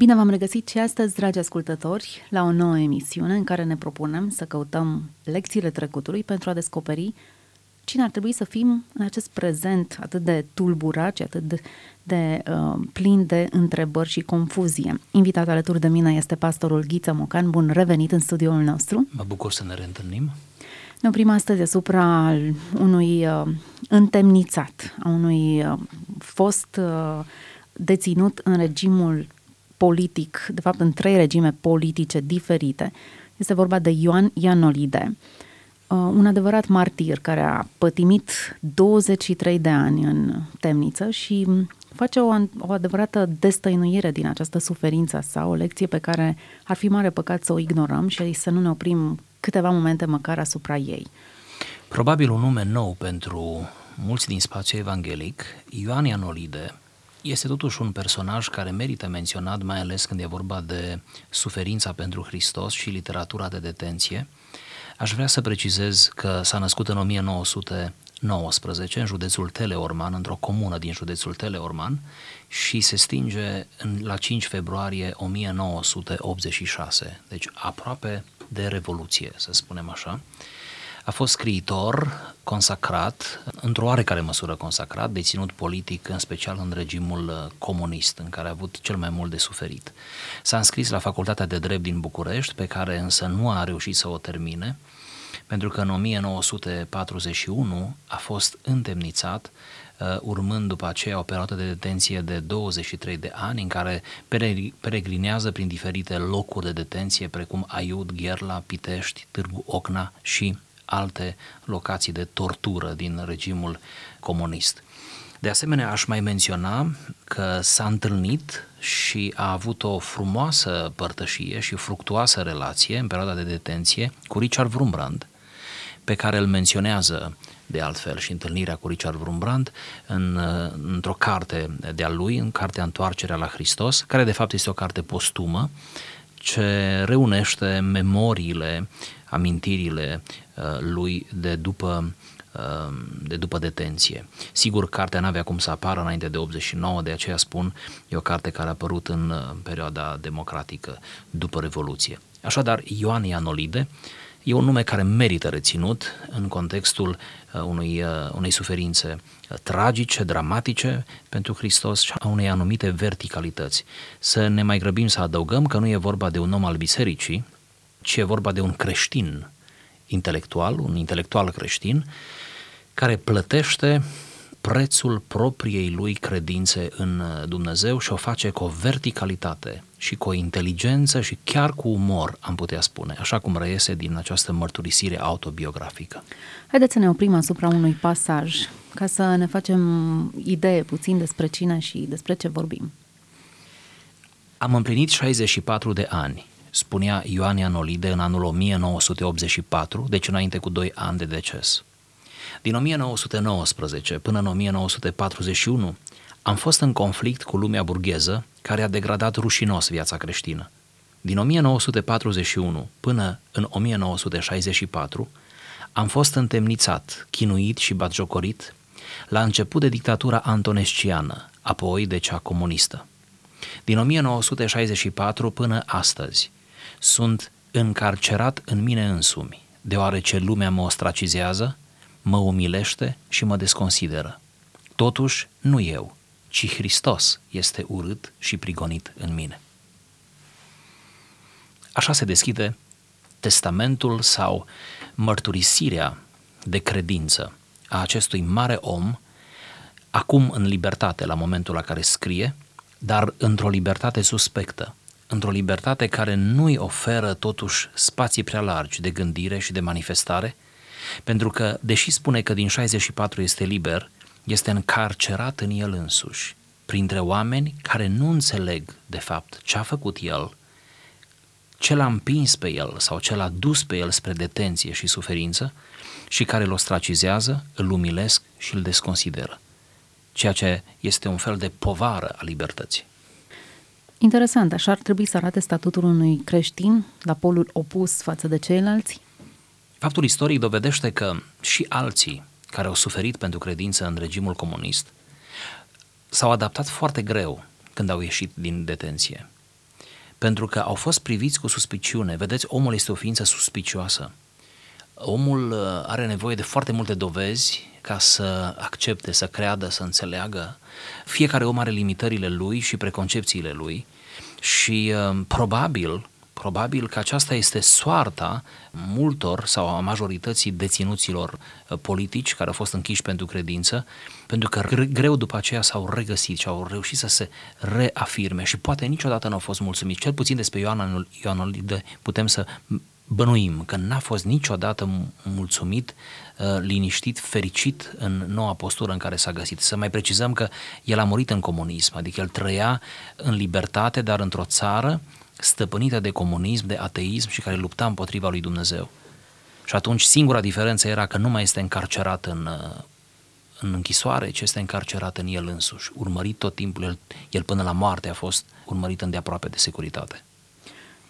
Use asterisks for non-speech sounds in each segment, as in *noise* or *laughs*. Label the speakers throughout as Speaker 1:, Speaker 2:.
Speaker 1: Bine v-am regăsit și astăzi, dragi ascultători, la o nouă emisiune în care ne propunem să căutăm lecțiile trecutului pentru a descoperi cine ar trebui să fim în acest prezent atât de tulburat și atât de, de uh, plin de întrebări și confuzie. Invitat alături de mine este pastorul Ghiță Mocan. Bun revenit în studioul nostru.
Speaker 2: Mă bucur să ne reîntâlnim.
Speaker 1: Ne oprim astăzi asupra unui uh, întemnițat, a unui uh, fost uh, deținut în regimul politic, de fapt în trei regime politice diferite. Este vorba de Ioan Ianolide, uh, un adevărat martir care a pătimit 23 de ani în temniță și face o, o adevărată destăinuire din această suferință sau o lecție pe care ar fi mare păcat să o ignorăm și să nu ne oprim câteva momente măcar asupra ei.
Speaker 2: Probabil un nume nou pentru mulți din spațiul evanghelic, Ioan Ianolide, este totuși un personaj care merită menționat, mai ales când e vorba de suferința pentru Hristos și literatura de detenție. Aș vrea să precizez că s-a născut în 1919 în județul Teleorman, într-o comună din județul Teleorman și se stinge în, la 5 februarie 1986, deci aproape de Revoluție, să spunem așa. A fost scriitor consacrat, într-o oarecare măsură consacrat, deținut politic, în special în regimul uh, comunist, în care a avut cel mai mult de suferit. S-a înscris la Facultatea de Drept din București, pe care însă nu a reușit să o termine, pentru că în 1941 a fost întemnițat uh, urmând după aceea o perioadă de detenție de 23 de ani în care peregrinează prin diferite locuri de detenție precum Aiud, Gherla, Pitești, Târgu Ocna și alte locații de tortură din regimul comunist. De asemenea, aș mai menționa că s-a întâlnit și a avut o frumoasă părtășie și fructuoasă relație în perioada de detenție cu Richard Wurmbrand, pe care îl menționează de altfel și întâlnirea cu Richard Wurmbrand în, într-o carte de-a lui, în cartea Întoarcerea la Hristos, care de fapt este o carte postumă, ce reunește memoriile, amintirile uh, lui de după uh, de după detenție. Sigur, cartea n-avea cum să apară înainte de 89, de aceea spun, e o carte care a apărut în uh, perioada democratică după Revoluție. Așadar, Ioan Ianolide e un nume care merită reținut în contextul unui, unei suferințe tragice, dramatice pentru Hristos și a unei anumite verticalități. Să ne mai grăbim să adăugăm că nu e vorba de un om al bisericii, ci e vorba de un creștin intelectual, un intelectual creștin, care plătește prețul propriei lui credințe în Dumnezeu și o face cu o verticalitate și cu o inteligență și chiar cu umor, am putea spune, așa cum reiese din această mărturisire autobiografică.
Speaker 1: Haideți să ne oprim asupra unui pasaj ca să ne facem idee puțin despre cine și despre ce vorbim.
Speaker 2: Am împlinit 64 de ani, spunea Ioan Ianolide în anul 1984, deci înainte cu 2 ani de deces. Din 1919 până în 1941 am fost în conflict cu lumea burgheză care a degradat rușinos viața creștină. Din 1941 până în 1964 am fost întemnițat, chinuit și batjocorit, la început de dictatura antonesciană, apoi de cea comunistă. Din 1964 până astăzi sunt încarcerat în mine însumi, deoarece lumea mă ostracizează, mă umilește și mă desconsideră. Totuși, nu eu, ci Hristos este urât și prigonit în mine. Așa se deschide testamentul sau mărturisirea de credință a acestui mare om, acum în libertate la momentul la care scrie, dar într-o libertate suspectă, într-o libertate care nu îi oferă totuși spații prea largi de gândire și de manifestare, pentru că, deși spune că din 64 este liber, este încarcerat în el însuși, printre oameni care nu înțeleg, de fapt, ce a făcut el, ce l-a împins pe el sau ce l-a dus pe el spre detenție și suferință și care îl ostracizează, îl umilesc și îl desconsideră, ceea ce este un fel de povară a libertății.
Speaker 1: Interesant, așa ar trebui să arate statutul unui creștin la polul opus față de ceilalți?
Speaker 2: Faptul istoric dovedește că și alții care au suferit pentru credință în regimul comunist s-au adaptat foarte greu când au ieșit din detenție. pentru că au fost priviți cu suspiciune. Vedeți, omul este o ființă suspicioasă. Omul uh, are nevoie de foarte multe dovezi ca să accepte, să creadă, să înțeleagă. Fiecare om are limitările lui și preconcepțiile lui și uh, probabil Probabil că aceasta este soarta multor sau a majorității deținuților uh, politici care au fost închiși pentru credință, pentru că greu după aceea s-au regăsit și au reușit să se reafirme și poate niciodată nu au fost mulțumiți. Cel puțin despre Ioan Ionolide putem să bănuim că n-a fost niciodată mulțumit, uh, liniștit, fericit în noua postură în care s-a găsit. Să mai precizăm că el a murit în comunism, adică el trăia în libertate, dar într-o țară stăpânită de comunism, de ateism și care lupta împotriva lui Dumnezeu. Și atunci singura diferență era că nu mai este încarcerat în, în închisoare, ci este încarcerat în el însuși. Urmărit tot timpul, el, el până la moarte a fost urmărit îndeaproape de securitate.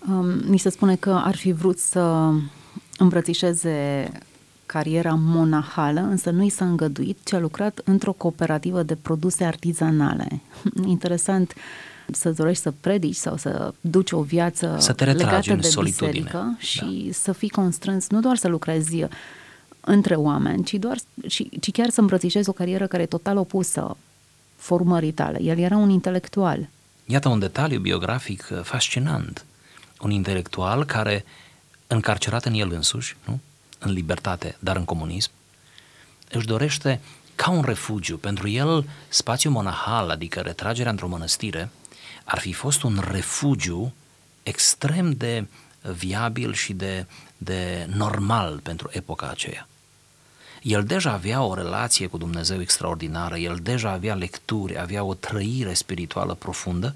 Speaker 1: Um, mi se spune că ar fi vrut să îmbrățișeze cariera monahală, însă nu i s-a îngăduit, ci a lucrat într-o cooperativă de produse artizanale. *laughs* Interesant, să dorești să predici sau să duci o viață
Speaker 2: să te legată
Speaker 1: de
Speaker 2: solitudine.
Speaker 1: biserică și da. să fii constrâns nu doar să lucrezi între oameni, ci, doar, ci, ci chiar să îmbrățișezi o carieră care e total opusă formării tale. El era un intelectual.
Speaker 2: Iată un detaliu biografic uh, fascinant. Un intelectual care, încarcerat în el însuși, nu? în libertate, dar în comunism, își dorește ca un refugiu. Pentru el, spațiul monahal, adică retragerea într-o mănăstire, ar fi fost un refugiu extrem de viabil și de, de normal pentru epoca aceea. El deja avea o relație cu Dumnezeu extraordinară, el deja avea lecturi, avea o trăire spirituală profundă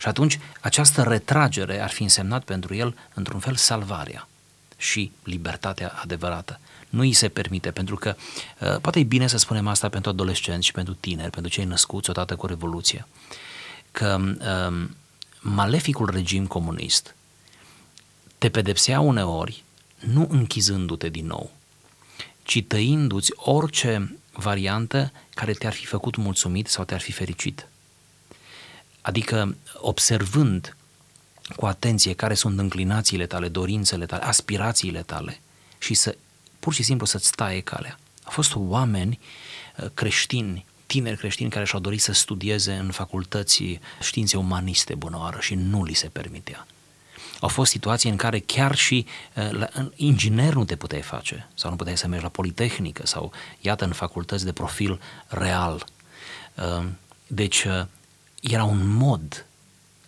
Speaker 2: și atunci această retragere ar fi însemnat pentru el, într-un fel, salvarea și libertatea adevărată. Nu îi se permite, pentru că uh, poate e bine să spunem asta pentru adolescenți și pentru tineri, pentru cei născuți odată cu Revoluția că um, maleficul regim comunist te pedepsea uneori nu închizându-te din nou, ci tăindu-ți orice variantă care te-ar fi făcut mulțumit sau te-ar fi fericit. Adică observând cu atenție care sunt înclinațiile tale, dorințele tale, aspirațiile tale și să pur și simplu să-ți taie calea. Au fost oameni uh, creștini tineri creștini care și-au dorit să studieze în facultăți științe umaniste bunăoară și nu li se permitea. Au fost situații în care chiar și uh, la, inginer nu te puteai face sau nu puteai să mergi la Politehnică sau iată în facultăți de profil real. Uh, deci uh, era un mod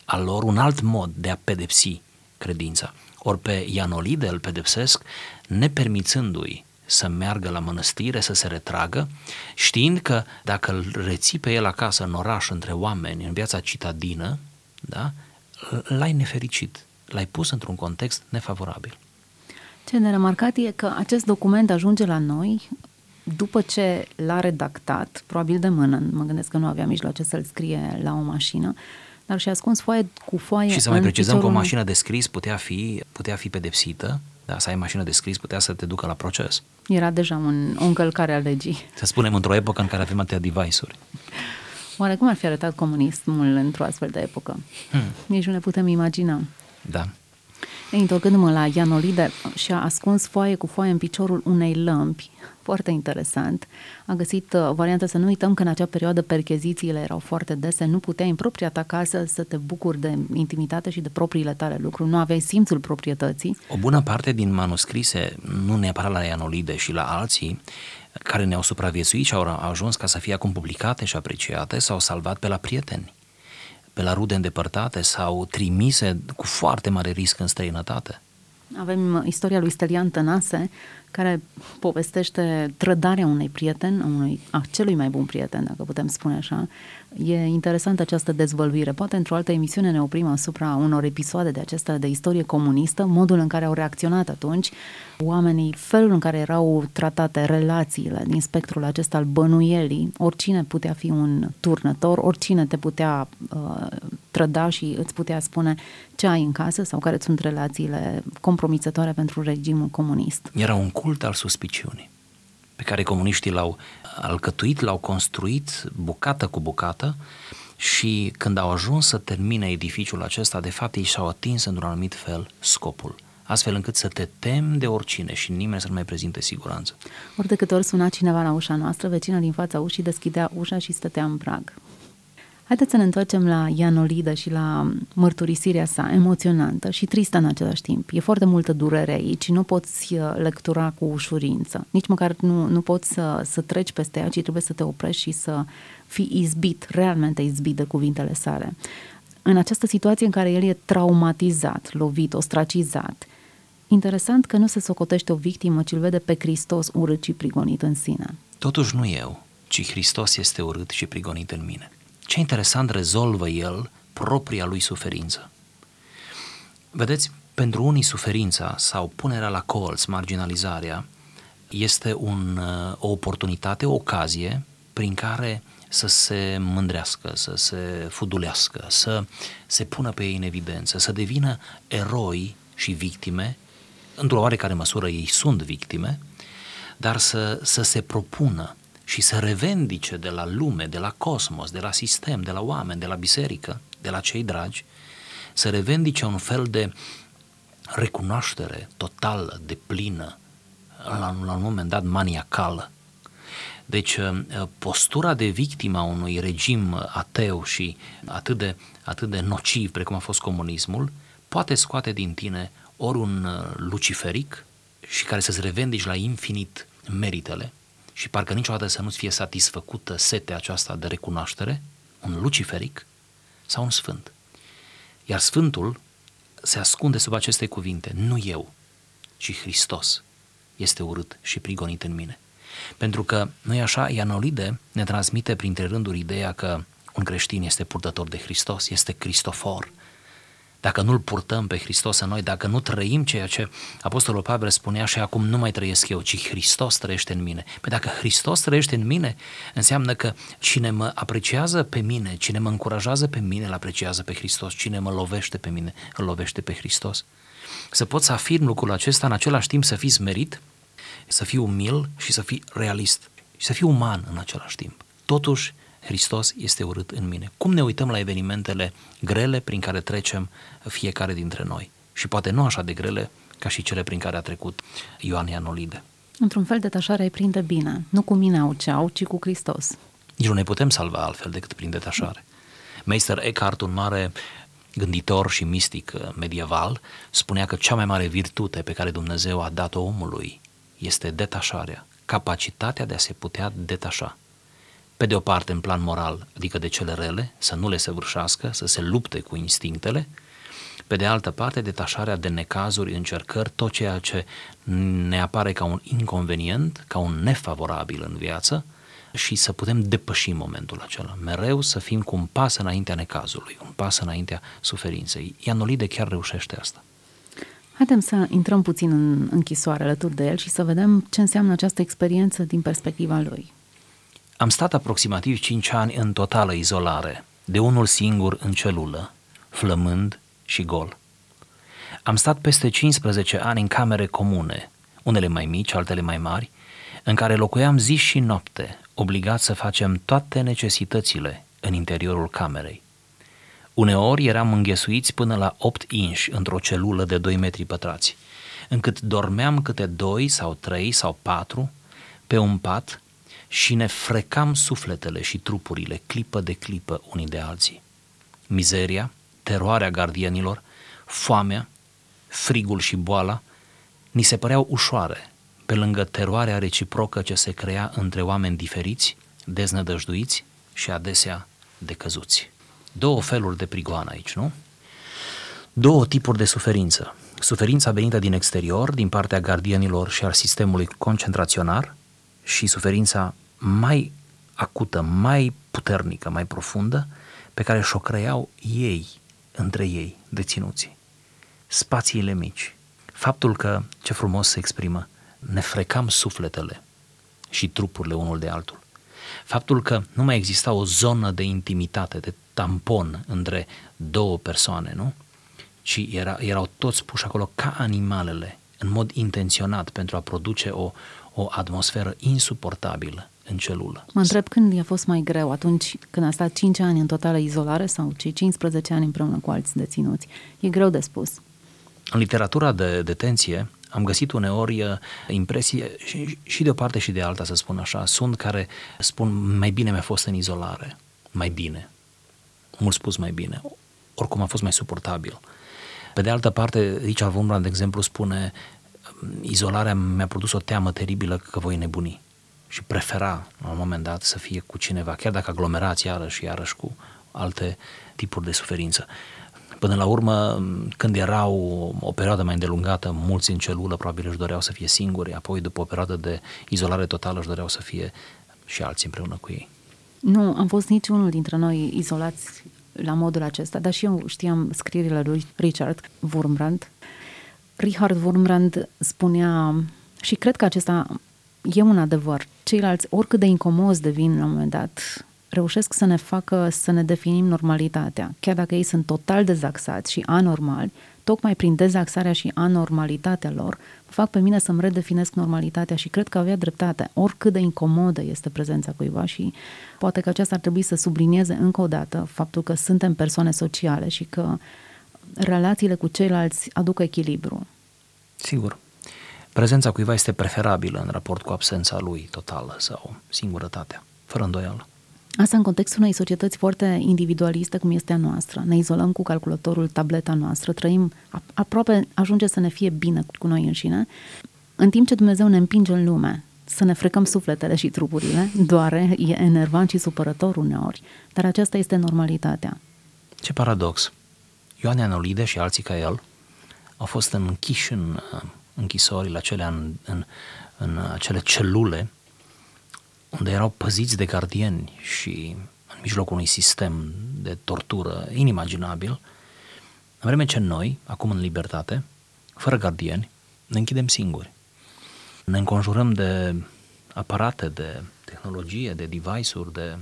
Speaker 2: al lor, un alt mod de a pedepsi credința. Ori pe Ianolide îl pedepsesc nepermițându-i să meargă la mănăstire, să se retragă, știind că dacă îl reții pe el acasă în oraș, între oameni, în viața citadină, da, l-ai nefericit, l-ai pus într-un context nefavorabil.
Speaker 1: Ce de remarcat e că acest document ajunge la noi după ce l-a redactat, probabil de mână, mă gândesc că nu avea mijloace să-l scrie la o mașină, dar și-a ascuns foaie cu foaie
Speaker 2: Și să mai precizăm că o mașină de scris putea fi, putea fi pedepsită da, să ai mașină de scris putea să te ducă la proces.
Speaker 1: Era deja un, o încălcare a legii.
Speaker 2: Să spunem într-o epocă în care avem atâtea device-uri.
Speaker 1: Oare cum ar fi arătat comunismul într-o astfel de epocă? Hmm. Nici nu ne putem imagina.
Speaker 2: Da.
Speaker 1: Întorcându-mă la Ianolide și-a ascuns foaie cu foaie în piciorul unei lămpi foarte interesant. A găsit uh, varianta să nu uităm că în acea perioadă perchezițiile erau foarte dese, nu puteai în propria ta casă să te bucuri de intimitate și de propriile tale lucruri, nu aveai simțul proprietății.
Speaker 2: O bună parte din manuscrise, nu neapărat la Ianolide și la alții, care ne-au supraviețuit și au ajuns ca să fie acum publicate și apreciate, s-au salvat pe la prieteni pe la rude îndepărtate sau trimise cu foarte mare risc în străinătate.
Speaker 1: Avem istoria lui Stelian Tănase, care povestește trădarea unui prieten, unui, a celui mai bun prieten, dacă putem spune așa. E interesantă această dezvăluire. Poate într-o altă emisiune ne oprim asupra unor episoade de acestea de istorie comunistă, modul în care au reacționat atunci oamenii, felul în care erau tratate relațiile din spectrul acesta al bănuielii. Oricine putea fi un turnător, oricine te putea uh, trăda și îți putea spune ce ai în casă sau care sunt relațiile compromițătoare pentru regimul comunist.
Speaker 2: Era un cult al suspiciunii pe care comuniștii l-au alcătuit, l-au construit bucată cu bucată și când au ajuns să termine edificiul acesta, de fapt ei și-au atins într-un anumit fel scopul astfel încât să te temi de oricine și nimeni să nu mai prezinte siguranță.
Speaker 1: Ori de câte ori suna cineva la ușa noastră, vecina din fața ușii deschidea ușa și stătea în prag. Haideți să ne întoarcem la Ianolida și la mărturisirea sa emoționantă și tristă în același timp. E foarte multă durere aici, nu poți uh, lectura cu ușurință. Nici măcar nu, nu poți să, să treci peste ea, ci trebuie să te oprești și să fii izbit, realmente izbit de cuvintele sale. În această situație în care el e traumatizat, lovit, ostracizat, interesant că nu se socotește o victimă, ci îl vede pe Hristos urât și prigonit în sine.
Speaker 2: Totuși nu eu, ci Hristos este urât și prigonit în mine. Ce interesant rezolvă el propria lui suferință. Vedeți, pentru unii suferința sau punerea la colț, marginalizarea, este un, o oportunitate, o ocazie prin care să se mândrească, să se fudulească, să se pună pe ei în evidență, să devină eroi și victime, într-o oarecare măsură ei sunt victime, dar să, să se propună și să revendice de la lume, de la cosmos, de la sistem, de la oameni, de la biserică, de la cei dragi, să revendice un fel de recunoaștere totală, de plină, la, la un moment dat maniacală. Deci uh, postura de victimă a unui regim ateu și atât de, atât de nociv precum a fost comunismul, poate scoate din tine ori un uh, luciferic și care să-ți revendici la infinit meritele, și parcă niciodată să nu-ți fie satisfăcută setea aceasta de recunoaștere, un luciferic sau un sfânt. Iar sfântul se ascunde sub aceste cuvinte, nu eu, ci Hristos este urât și prigonit în mine. Pentru că, nu așa, Ianolide ne transmite printre rânduri ideea că un creștin este purtător de Hristos, este Cristofor, dacă nu-L purtăm pe Hristos în noi, dacă nu trăim ceea ce Apostolul Pavel spunea și acum nu mai trăiesc eu, ci Hristos trăiește în mine. Păi dacă Hristos trăiește în mine, înseamnă că cine mă apreciază pe mine, cine mă încurajează pe mine, îl apreciază pe Hristos, cine mă lovește pe mine, îl lovește pe Hristos. Să pot să afirm lucrul acesta, în același timp să fii smerit, să fii umil și să fii realist și să fii uman în același timp. Totuși, Hristos este urât în mine. Cum ne uităm la evenimentele grele prin care trecem fiecare dintre noi? Și poate nu așa de grele ca și cele prin care a trecut Ioan Ianolide.
Speaker 1: Într-un fel, detașarea îi prinde bine. Nu cu mine au ce au, ci cu Hristos.
Speaker 2: Nici nu ne putem salva altfel decât prin detașare. Meister Eckhart, un mare gânditor și mistic medieval, spunea că cea mai mare virtute pe care Dumnezeu a dat-o omului este detașarea, capacitatea de a se putea detașa pe de o parte în plan moral, adică de cele rele, să nu le săvârșească, să se lupte cu instinctele, pe de altă parte detașarea de necazuri, încercări, tot ceea ce ne apare ca un inconvenient, ca un nefavorabil în viață și să putem depăși momentul acela. Mereu să fim cu un pas înaintea necazului, un pas înaintea suferinței. Ianolide chiar reușește asta.
Speaker 1: Haideți să intrăm puțin în închisoare alături de el și să vedem ce înseamnă această experiență din perspectiva lui.
Speaker 2: Am stat aproximativ 5 ani în totală izolare, de unul singur în celulă, flămând și gol. Am stat peste 15 ani în camere comune, unele mai mici, altele mai mari, în care locuiam zi și noapte, obligat să facem toate necesitățile în interiorul camerei. Uneori eram înghesuiți până la 8 inși într-o celulă de 2 metri pătrați, încât dormeam câte 2 sau 3 sau 4 pe un pat și ne frecam sufletele și trupurile clipă de clipă unii de alții. Mizeria, teroarea gardienilor, foamea, frigul și boala ni se păreau ușoare, pe lângă teroarea reciprocă ce se crea între oameni diferiți, deznădăjduiți și adesea decăzuți. Două feluri de prigoană aici, nu? Două tipuri de suferință. Suferința venită din exterior, din partea gardienilor și al sistemului concentraționar și suferința mai acută, mai puternică, mai profundă, pe care și-o creau ei, între ei, deținuții. Spațiile mici. Faptul că, ce frumos se exprimă, ne frecam sufletele și trupurile unul de altul. Faptul că nu mai exista o zonă de intimitate, de tampon între două persoane, nu? Ci era, erau toți puși acolo ca animalele, în mod intenționat pentru a produce o, o atmosferă insuportabilă în celulă.
Speaker 1: Mă întreb când i-a fost mai greu, atunci când a stat 5 ani în totală izolare sau cei 15 ani împreună cu alți deținuți. E greu de spus.
Speaker 2: În literatura de detenție am găsit uneori uh, impresii și, și de o parte și de alta, să spun așa. Sunt care spun mai bine mi-a fost în izolare, mai bine, mult spus mai bine, oricum a fost mai suportabil. Pe de altă parte, Richard Wurmbrand, de exemplu, spune izolarea mi-a produs o teamă teribilă că voi nebuni și prefera, la un moment dat, să fie cu cineva, chiar dacă aglomerați iarăși, iarăși cu alte tipuri de suferință. Până la urmă, când erau o perioadă mai îndelungată, mulți în celulă probabil își doreau să fie singuri, apoi după o perioadă de izolare totală își doreau să fie și alții împreună cu ei.
Speaker 1: Nu, am fost niciunul dintre noi izolați la modul acesta, dar și eu știam scrierile lui Richard Wurmbrand. Richard Wurmbrand spunea, și cred că acesta e un adevăr, ceilalți, oricât de incomozi devin la un moment dat, reușesc să ne facă să ne definim normalitatea. Chiar dacă ei sunt total dezaxați și anormali, tocmai prin dezaxarea și anormalitatea lor, fac pe mine să-mi redefinesc normalitatea și cred că avea dreptate, oricât de incomodă este prezența cuiva și poate că aceasta ar trebui să sublinieze încă o dată faptul că suntem persoane sociale și că relațiile cu ceilalți aduc echilibru.
Speaker 2: Sigur. Prezența cuiva este preferabilă în raport cu absența lui totală sau singurătatea, fără îndoială.
Speaker 1: Asta în contextul unei societăți foarte individualiste cum este a noastră. Ne izolăm cu calculatorul, tableta noastră, trăim, aproape ajunge să ne fie bine cu noi înșine, în timp ce Dumnezeu ne împinge în lume să ne frecăm sufletele și trupurile, doare, e enervant și supărător uneori, dar aceasta este normalitatea.
Speaker 2: Ce paradox! Ioan Anolide și alții ca el au fost închiși în închisorile acelea, în, în, în acele celule unde erau păziți de gardieni și în mijlocul unui sistem de tortură inimaginabil, în vreme ce noi, acum în libertate, fără gardieni, ne închidem singuri. Ne înconjurăm de aparate, de tehnologie, de device-uri, de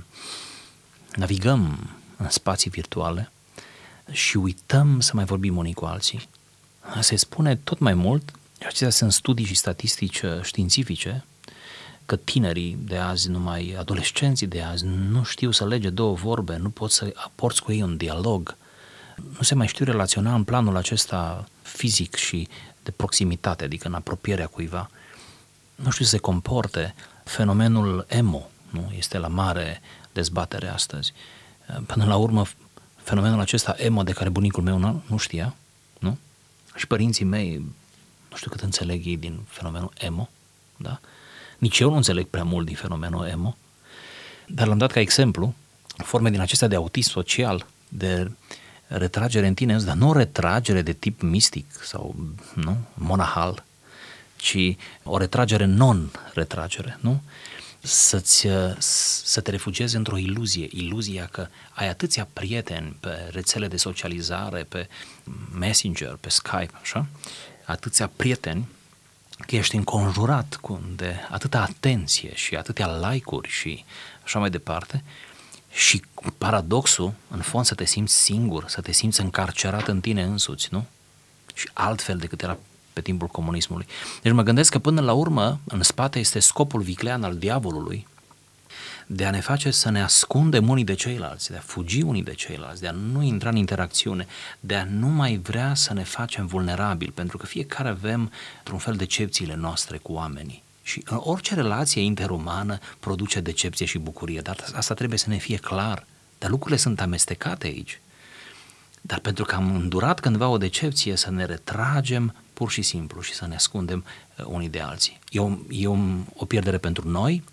Speaker 2: navigăm în spații virtuale și uităm să mai vorbim unii cu alții. Se spune tot mai mult, acestea sunt studii și statistici științifice, că tinerii de azi, numai adolescenții de azi, nu știu să lege două vorbe, nu pot să aporți cu ei un dialog, nu se mai știu relaționa în planul acesta fizic și de proximitate, adică în apropierea cuiva. Nu știu să se comporte. Fenomenul emo nu? este la mare dezbatere astăzi. Până la urmă, fenomenul acesta emo de care bunicul meu nu, nu știa, nu? Și părinții mei, nu știu cât înțeleg ei din fenomenul emo, da? Nici eu nu înțeleg prea mult din fenomenul emo, dar l-am dat ca exemplu forme din acestea de autism social, de retragere în tine, dar nu o retragere de tip mistic sau nu, monahal, ci o retragere non-retragere, nu? Să-ți, să te refugiezi într-o iluzie, iluzia că ai atâția prieteni pe rețele de socializare, pe Messenger, pe Skype, așa, atâția prieteni că ești înconjurat cu de atâta atenție și atâtea like-uri și așa mai departe și paradoxul, în fond, să te simți singur, să te simți încarcerat în tine însuți, nu? Și altfel decât era pe timpul comunismului. Deci mă gândesc că până la urmă, în spate este scopul viclean al diavolului de a ne face să ne ascundem unii de ceilalți, de a fugi unii de ceilalți, de a nu intra în interacțiune, de a nu mai vrea să ne facem vulnerabili, pentru că fiecare avem, într-un fel, decepțiile noastre cu oamenii. Și în orice relație interumană produce decepție și bucurie, dar asta trebuie să ne fie clar. Dar lucrurile sunt amestecate aici. Dar pentru că am îndurat cândva o decepție, să ne retragem pur și simplu și să ne ascundem uh, unii de alții. E o, e o, o pierdere pentru noi,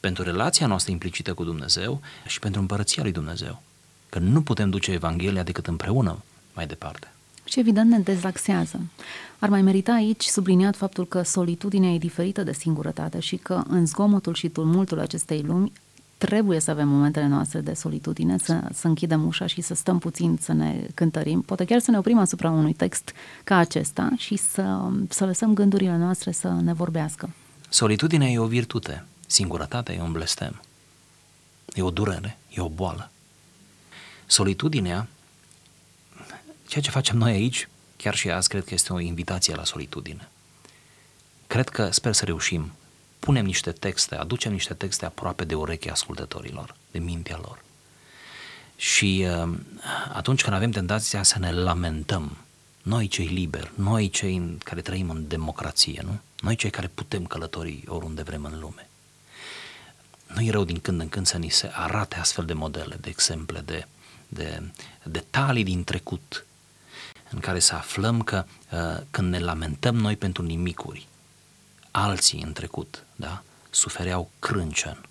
Speaker 2: pentru relația noastră implicită cu Dumnezeu și pentru împărăția lui Dumnezeu. Că nu putem duce Evanghelia decât împreună mai departe.
Speaker 1: Și evident ne dezaxează. Ar mai merita aici subliniat faptul că solitudinea e diferită de singurătate și că în zgomotul și tumultul acestei lumi trebuie să avem momentele noastre de solitudine, să, să închidem ușa și să stăm puțin, să ne cântărim, poate chiar să ne oprim asupra unui text ca acesta și să, să lăsăm gândurile noastre să ne vorbească.
Speaker 2: Solitudinea e o virtute. Singurătatea e un blestem. E o durere, e o boală. Solitudinea, ceea ce facem noi aici, chiar și azi, cred că este o invitație la solitudine. Cred că sper să reușim punem niște texte, aducem niște texte aproape de urechea ascultătorilor, de mintea lor. Și uh, atunci când avem tentația să ne lamentăm, noi cei liberi, noi cei care trăim în democrație, nu? Noi cei care putem călători oriunde vrem în lume. Nu e rău din când în când să ni se arate astfel de modele, de exemple, de, de detalii din trecut, în care să aflăm că uh, când ne lamentăm noi pentru nimicuri, alții în trecut, da, sufereau crâncen,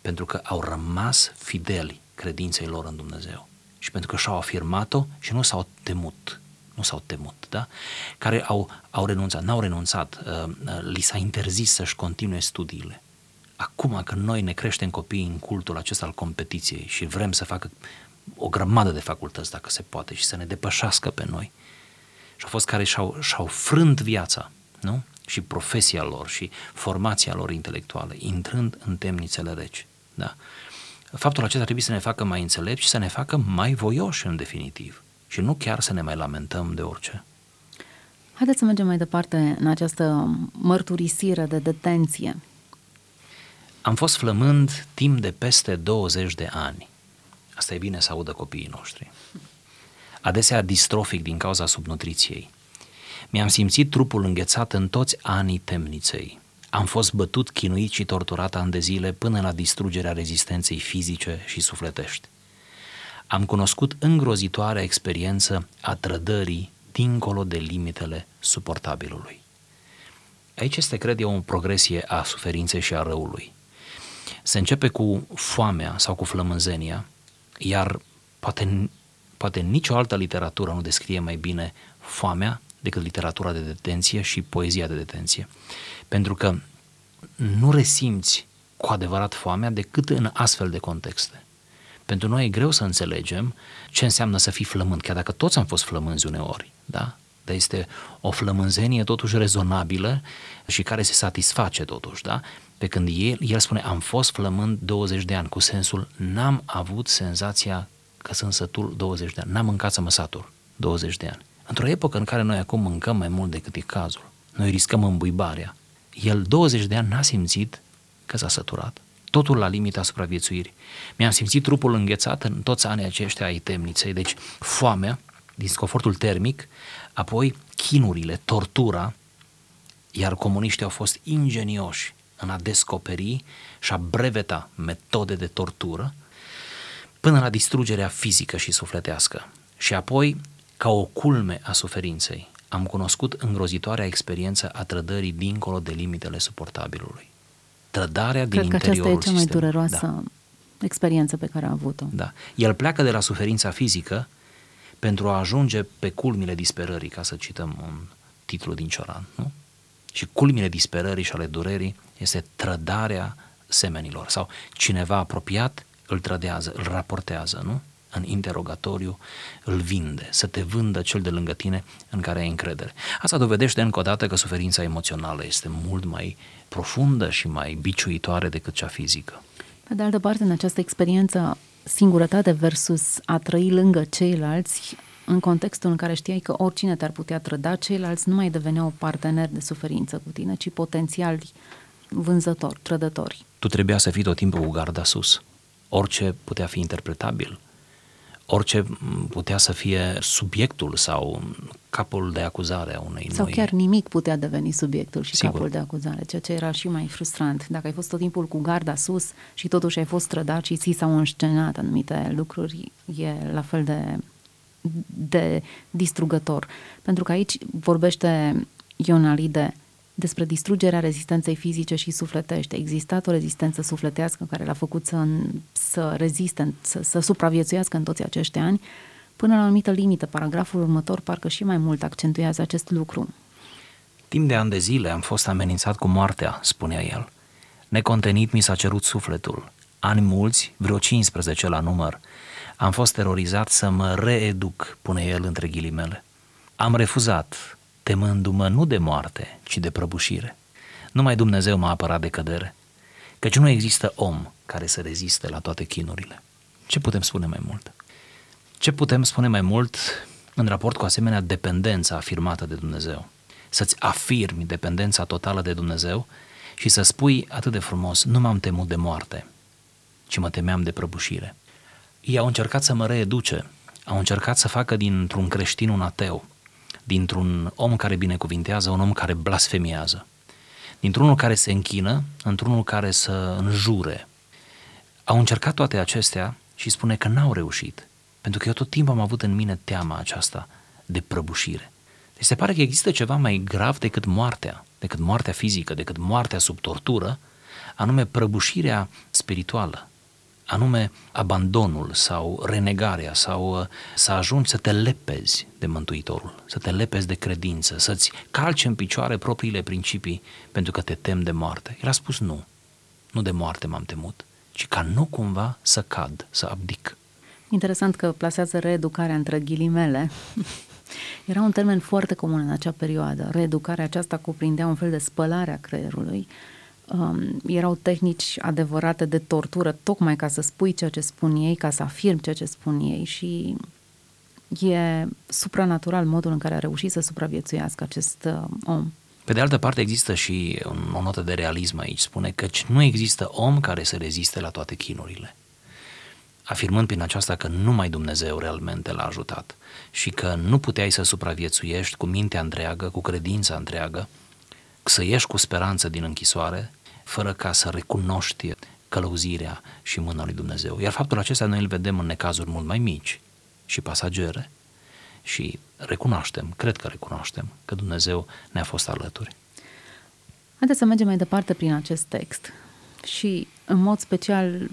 Speaker 2: pentru că au rămas fideli credinței lor în Dumnezeu și pentru că și-au afirmat-o și nu s-au temut, nu s-au temut, da? care au, au renunțat, n-au renunțat, uh, uh, li s-a interzis să-și continue studiile. Acum că noi ne creștem copiii în cultul acesta al competiției și vrem să facă o grămadă de facultăți, dacă se poate, și să ne depășească pe noi. Și au fost care și-au, și-au frânt viața, nu? Și profesia lor și formația lor intelectuală, intrând în temnițele reci. Da? Faptul acesta trebuie să ne facă mai înțelepți și să ne facă mai voioși, în definitiv. Și nu chiar să ne mai lamentăm de orice.
Speaker 1: Haideți să mergem mai departe în această mărturisire de detenție.
Speaker 2: Am fost flămând timp de peste 20 de ani Asta e bine să audă copiii noștri. Adesea distrofic din cauza subnutriției. Mi-am simțit trupul înghețat în toți anii temniței. Am fost bătut, chinuit și torturat ani de zile până la distrugerea rezistenței fizice și sufletești. Am cunoscut îngrozitoarea experiență a trădării dincolo de limitele suportabilului. Aici este, cred eu, o progresie a suferinței și a răului. Se începe cu foamea sau cu flămânzenia, iar poate, poate nicio altă literatură nu descrie mai bine foamea decât literatura de detenție și poezia de detenție. Pentru că nu resimți cu adevărat foamea decât în astfel de contexte. Pentru noi e greu să înțelegem ce înseamnă să fii flămând, chiar dacă toți am fost flămânzi uneori, da? Dar este o flămânzenie totuși rezonabilă și care se satisface totuși, da? Pe când el, el spune, am fost flămând 20 de ani, cu sensul, n-am avut senzația că sunt sătul 20 de ani, n-am mâncat să mă satur 20 de ani. Într-o epocă în care noi acum mâncăm mai mult decât e cazul, noi riscăm îmbuibarea, el 20 de ani n-a simțit că s-a săturat. Totul la limita supraviețuirii. Mi-am simțit trupul înghețat în toți anii aceștia ai temniței, deci foamea, disconfortul termic, apoi chinurile, tortura, iar comuniștii au fost ingenioși în a descoperi și a breveta metode de tortură până la distrugerea fizică și sufletească. Și apoi, ca o culme a suferinței, am cunoscut îngrozitoarea experiență a trădării dincolo de limitele suportabilului. Trădarea din
Speaker 1: Cred că
Speaker 2: interiorul
Speaker 1: aceasta e cea mai
Speaker 2: sistemului.
Speaker 1: dureroasă da. experiență pe care a avut-o.
Speaker 2: Da. El pleacă de la suferința fizică pentru a ajunge pe culmile disperării, ca să cităm un titlu din Cioran, nu? Și culmile disperării și ale durerii este trădarea semenilor sau cineva apropiat îl trădează, îl raportează, nu? În interogatoriu îl vinde, să te vândă cel de lângă tine în care ai încredere. Asta dovedește încă o dată că suferința emoțională este mult mai profundă și mai biciuitoare decât cea fizică.
Speaker 1: Pe de altă parte, în această experiență, singurătate versus a trăi lângă ceilalți, în contextul în care știai că oricine te-ar putea trăda, ceilalți nu mai deveneau parteneri de suferință cu tine, ci potențiali vânzători, trădători.
Speaker 2: Tu trebuia să fii tot timpul cu garda sus. Orice putea fi interpretabil, orice putea să fie subiectul sau capul de acuzare a unei
Speaker 1: Sau
Speaker 2: noi...
Speaker 1: chiar nimic putea deveni subiectul și
Speaker 2: Sigur.
Speaker 1: capul de acuzare, ceea ce era și mai frustrant. Dacă ai fost tot timpul cu garda sus și totuși ai fost trădat și ți s-au înscenat anumite lucruri, e la fel de, de distrugător. Pentru că aici vorbește Ion Alide despre distrugerea rezistenței fizice și sufletești. A existat o rezistență sufletească care l-a făcut să, să reziste, să, să supraviețuiască în toți acești ani, până la o anumită limită. Paragraful următor parcă și mai mult accentuează acest lucru.
Speaker 2: Timp de ani de zile am fost amenințat cu moartea, spunea el. Necontenit mi s-a cerut sufletul. Ani mulți, vreo 15 la număr. Am fost terorizat să mă reeduc, pune el între ghilimele. Am refuzat, temându-mă nu de moarte, ci de prăbușire. Numai Dumnezeu m-a apărat de cădere, căci nu există om care să reziste la toate chinurile. Ce putem spune mai mult? Ce putem spune mai mult în raport cu asemenea dependența afirmată de Dumnezeu? Să-ți afirmi dependența totală de Dumnezeu și să spui atât de frumos, nu m-am temut de moarte, ci mă temeam de prăbușire. Ei au încercat să mă reeduce, au încercat să facă dintr-un creștin un ateu, dintr-un om care binecuvintează un om care blasfemiază, dintr-unul care se închină, într-unul care să înjure. Au încercat toate acestea și spune că n-au reușit, pentru că eu tot timpul am avut în mine teama aceasta de prăbușire. Deci se pare că există ceva mai grav decât moartea, decât moartea fizică, decât moartea sub tortură, anume prăbușirea spirituală, anume abandonul sau renegarea sau uh, să ajungi să te lepezi de Mântuitorul, să te lepezi de credință, să-ți calci în picioare propriile principii pentru că te tem de moarte. El a spus nu, nu de moarte m-am temut, ci ca nu cumva să cad, să abdic.
Speaker 1: Interesant că plasează reeducarea între ghilimele. *laughs* Era un termen foarte comun în acea perioadă. Reeducarea aceasta cuprindea un fel de spălare a creierului. Um, erau tehnici adevărate de tortură, tocmai ca să spui ceea ce spun ei, ca să afirmi ceea ce spun ei și e supranatural modul în care a reușit să supraviețuiască acest uh, om.
Speaker 2: Pe de altă parte există și o notă de realism aici, spune că nu există om care să reziste la toate chinurile afirmând prin aceasta că numai Dumnezeu realmente l-a ajutat și că nu puteai să supraviețuiești cu mintea întreagă, cu credința întreagă, să ieși cu speranță din închisoare, fără ca să recunoști călăuzirea și mâna lui Dumnezeu. Iar faptul acesta noi îl vedem în necazuri mult mai mici și pasagere și recunoaștem, cred că recunoaștem, că Dumnezeu ne-a fost alături.
Speaker 1: Haideți să mergem mai departe prin acest text și în mod special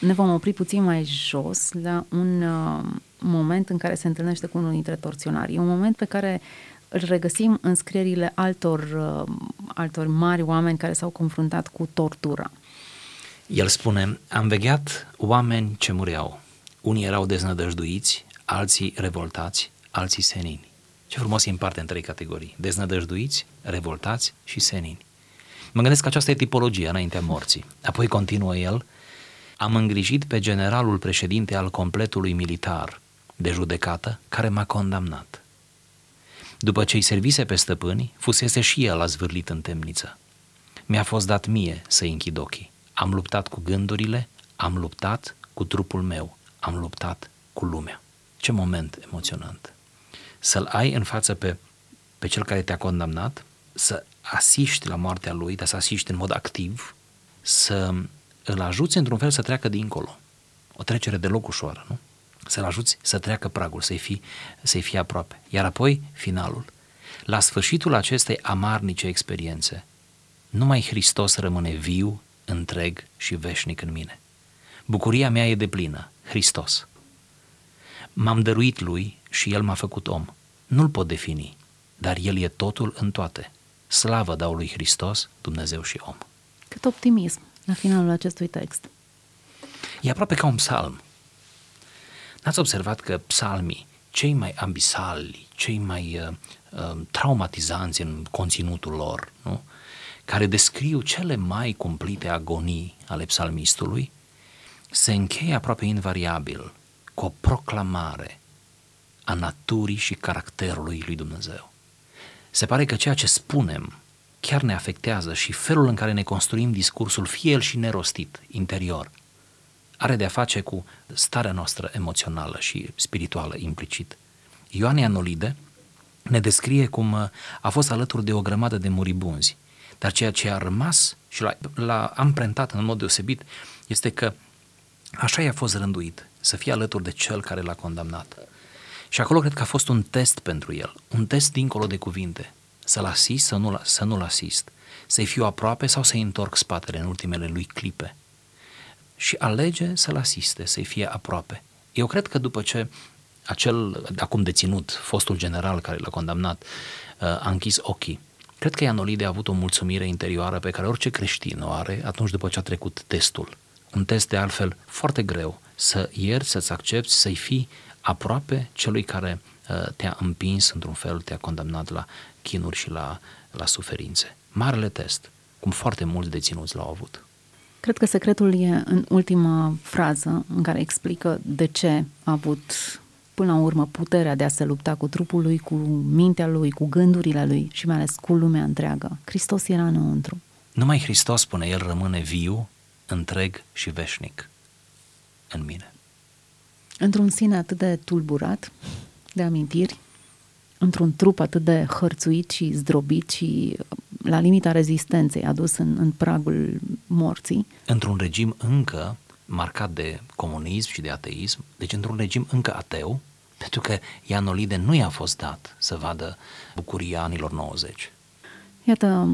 Speaker 1: ne vom opri puțin mai jos la un uh, moment în care se întâlnește cu unul dintre torționari. E un moment pe care îl regăsim în scrierile altor, uh, altor mari oameni care s-au confruntat cu tortura.
Speaker 2: El spune, am vegheat oameni ce mureau. Unii erau deznădăjduiți, alții revoltați, alții senini. Ce frumos e în parte în trei categorii. Deznădăjduiți, revoltați și senini. Mă gândesc că aceasta e tipologia înaintea morții. Apoi continuă el, am îngrijit pe generalul președinte al completului militar de judecată care m-a condamnat. După ce îi servise pe stăpâni, fusese și el zvârlit în temniță. Mi-a fost dat mie să-i închid ochii. Am luptat cu gândurile, am luptat cu trupul meu, am luptat cu lumea. Ce moment emoționant! Să-l ai în față pe, pe cel care te-a condamnat, să asiști la moartea lui, dar să asiști în mod activ, să îl ajuți într-un fel să treacă dincolo. O trecere deloc ușoară, nu? Să-l ajuți să treacă pragul, să-i fie, să fie aproape. Iar apoi, finalul. La sfârșitul acestei amarnice experiențe, numai Hristos rămâne viu, întreg și veșnic în mine. Bucuria mea e de plină, Hristos. M-am dăruit lui și el m-a făcut om. Nu-l pot defini, dar el e totul în toate. Slavă dau lui Hristos, Dumnezeu și om.
Speaker 1: Cât optimism! la finalul acestui text.
Speaker 2: E aproape ca un psalm. N-ați observat că psalmii, cei mai ambisali, cei mai uh, uh, traumatizanți în conținutul lor, nu? care descriu cele mai cumplite agonii ale psalmistului, se încheie aproape invariabil cu o proclamare a naturii și caracterului lui Dumnezeu. Se pare că ceea ce spunem chiar ne afectează și felul în care ne construim discursul, fie el și nerostit, interior, are de-a face cu starea noastră emoțională și spirituală implicit. Ioan Anolide ne descrie cum uh, a fost alături de o grămadă de muribunzi, dar ceea ce a rămas și l-a, l-a amprentat în mod deosebit este că așa i-a fost rânduit, să fie alături de cel care l-a condamnat. Și acolo cred că a fost un test pentru el, un test dincolo de cuvinte, să-l asist, să nu-l, să nu-l asist, să-i fiu aproape sau să-i întorc spatele în ultimele lui clipe. Și alege să-l asiste, să-i fie aproape. Eu cred că după ce acel, acum deținut, fostul general care l-a condamnat, uh, a închis ochii, cred că Ianolide a avut o mulțumire interioară pe care orice creștin o are atunci după ce a trecut testul. Un test de altfel foarte greu, să ierți, să-ți accepti, să-i fii aproape celui care uh, te-a împins într-un fel, te-a condamnat la chinuri și la, la suferințe. Marele test, cum foarte mulți deținuți l-au avut.
Speaker 1: Cred că secretul e în ultima frază în care explică de ce a avut până la urmă puterea de a se lupta cu trupul lui, cu mintea lui, cu gândurile lui și mai ales cu lumea întreagă. Hristos era înăuntru.
Speaker 2: Numai Hristos, spune el, rămâne viu, întreg și veșnic în mine.
Speaker 1: Într-un sine atât de tulburat de amintiri, într-un trup atât de hărțuit și zdrobit și la limita rezistenței adus în, în pragul morții.
Speaker 2: Într-un regim încă marcat de comunism și de ateism, deci într-un regim încă ateu, pentru că Ianolide nu i-a fost dat să vadă bucuria anilor 90.
Speaker 1: Iată,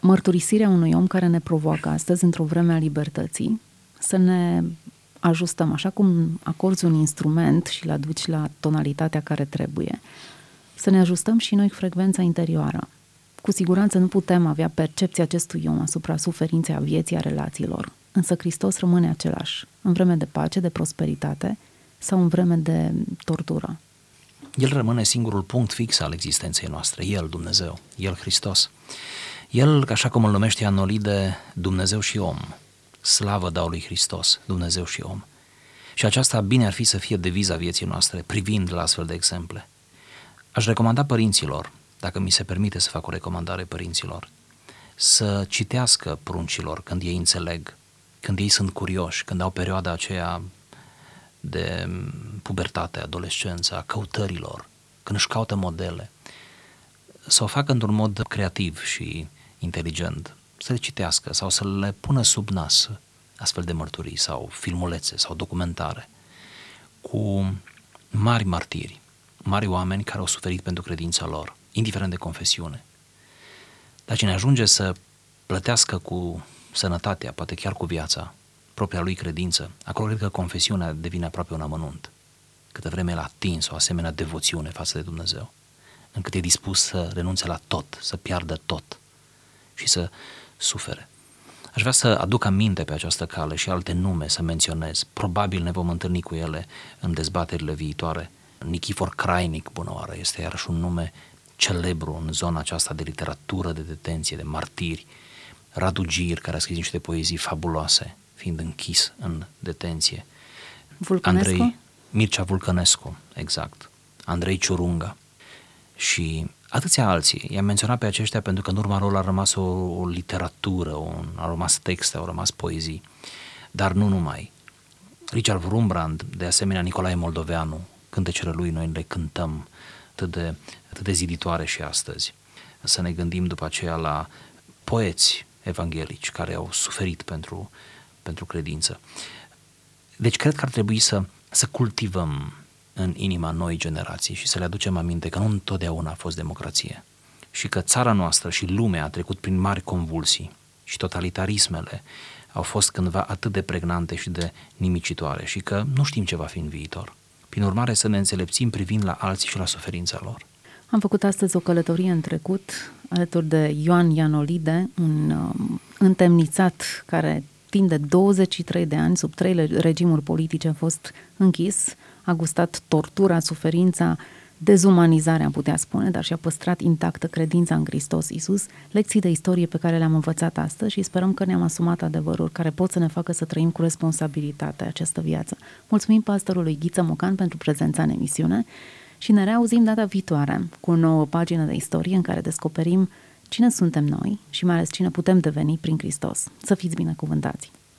Speaker 1: mărturisirea unui om care ne provoacă astăzi, într-o vreme a libertății, să ne ajustăm, așa cum acorzi un instrument și îl aduci la tonalitatea care trebuie, să ne ajustăm și noi frecvența interioară. Cu siguranță nu putem avea percepția acestui om asupra suferinței a vieții, a relațiilor, însă Hristos rămâne același, în vreme de pace, de prosperitate sau în vreme de tortură.
Speaker 2: El rămâne singurul punct fix al existenței noastre, El, Dumnezeu, El, Hristos. El, așa cum îl numește Anolide, Dumnezeu și om. Slavă dau lui Hristos, Dumnezeu și om. Și aceasta bine ar fi să fie deviza vieții noastre, privind la astfel de exemple. Aș recomanda părinților, dacă mi se permite să fac o recomandare părinților, să citească pruncilor când ei înțeleg, când ei sunt curioși, când au perioada aceea de pubertate, adolescență, a căutărilor, când își caută modele, să o facă într-un mod creativ și inteligent, să le citească sau să le pună sub nas astfel de mărturii sau filmulețe sau documentare cu mari martiri, mari oameni care au suferit pentru credința lor, indiferent de confesiune. Dar cine ajunge să plătească cu sănătatea, poate chiar cu viața, propria lui credință, acolo cred că confesiunea devine aproape un amănunt. Câtă vreme el a atins o asemenea devoțiune față de Dumnezeu, încât e dispus să renunțe la tot, să piardă tot și să sufere. Aș vrea să aduc aminte pe această cale și alte nume să menționez. Probabil ne vom întâlni cu ele în dezbaterile viitoare. Nikifor Crainic, bună oară, este iarăși un nume celebru în zona aceasta de literatură, de detenție, de martiri. Radu Gir, care a scris niște poezii fabuloase, fiind închis în detenție.
Speaker 1: Vulcănescu?
Speaker 2: Andrei Mircea Vulcănescu, exact. Andrei Ciurunga. Și atâția alții. I-am menționat pe aceștia pentru că în urma lor a rămas o, o literatură, un, a rămas texte, au rămas poezii. Dar nu numai. Richard Wurmbrand, de asemenea Nicolae Moldoveanu, cântecele lui noi le cântăm atât de, atât de ziditoare și astăzi. Să ne gândim după aceea la poeți evanghelici care au suferit pentru, pentru credință. Deci cred că ar trebui să, să cultivăm în inima noi generații și să le aducem aminte că nu întotdeauna a fost democrație și că țara noastră și lumea a trecut prin mari convulsii și totalitarismele au fost cândva atât de pregnante și de nimicitoare și că nu știm ce va fi în viitor. Prin urmare să ne înțelepțim privind la alții și la suferința lor.
Speaker 1: Am făcut astăzi o călătorie în trecut alături de Ioan Ianolide, un um, întemnițat care timp de 23 de ani, sub trei regimuri politice, a fost închis, a gustat tortura, suferința, dezumanizarea, am putea spune, dar și-a păstrat intactă credința în Hristos Isus, lecții de istorie pe care le-am învățat astăzi și sperăm că ne-am asumat adevăruri care pot să ne facă să trăim cu responsabilitate această viață. Mulțumim pastorului Ghiță Mocan pentru prezența în emisiune și ne reauzim data viitoare cu o nouă pagină de istorie în care descoperim cine suntem noi și mai ales cine putem deveni prin Hristos. Să fiți binecuvântați!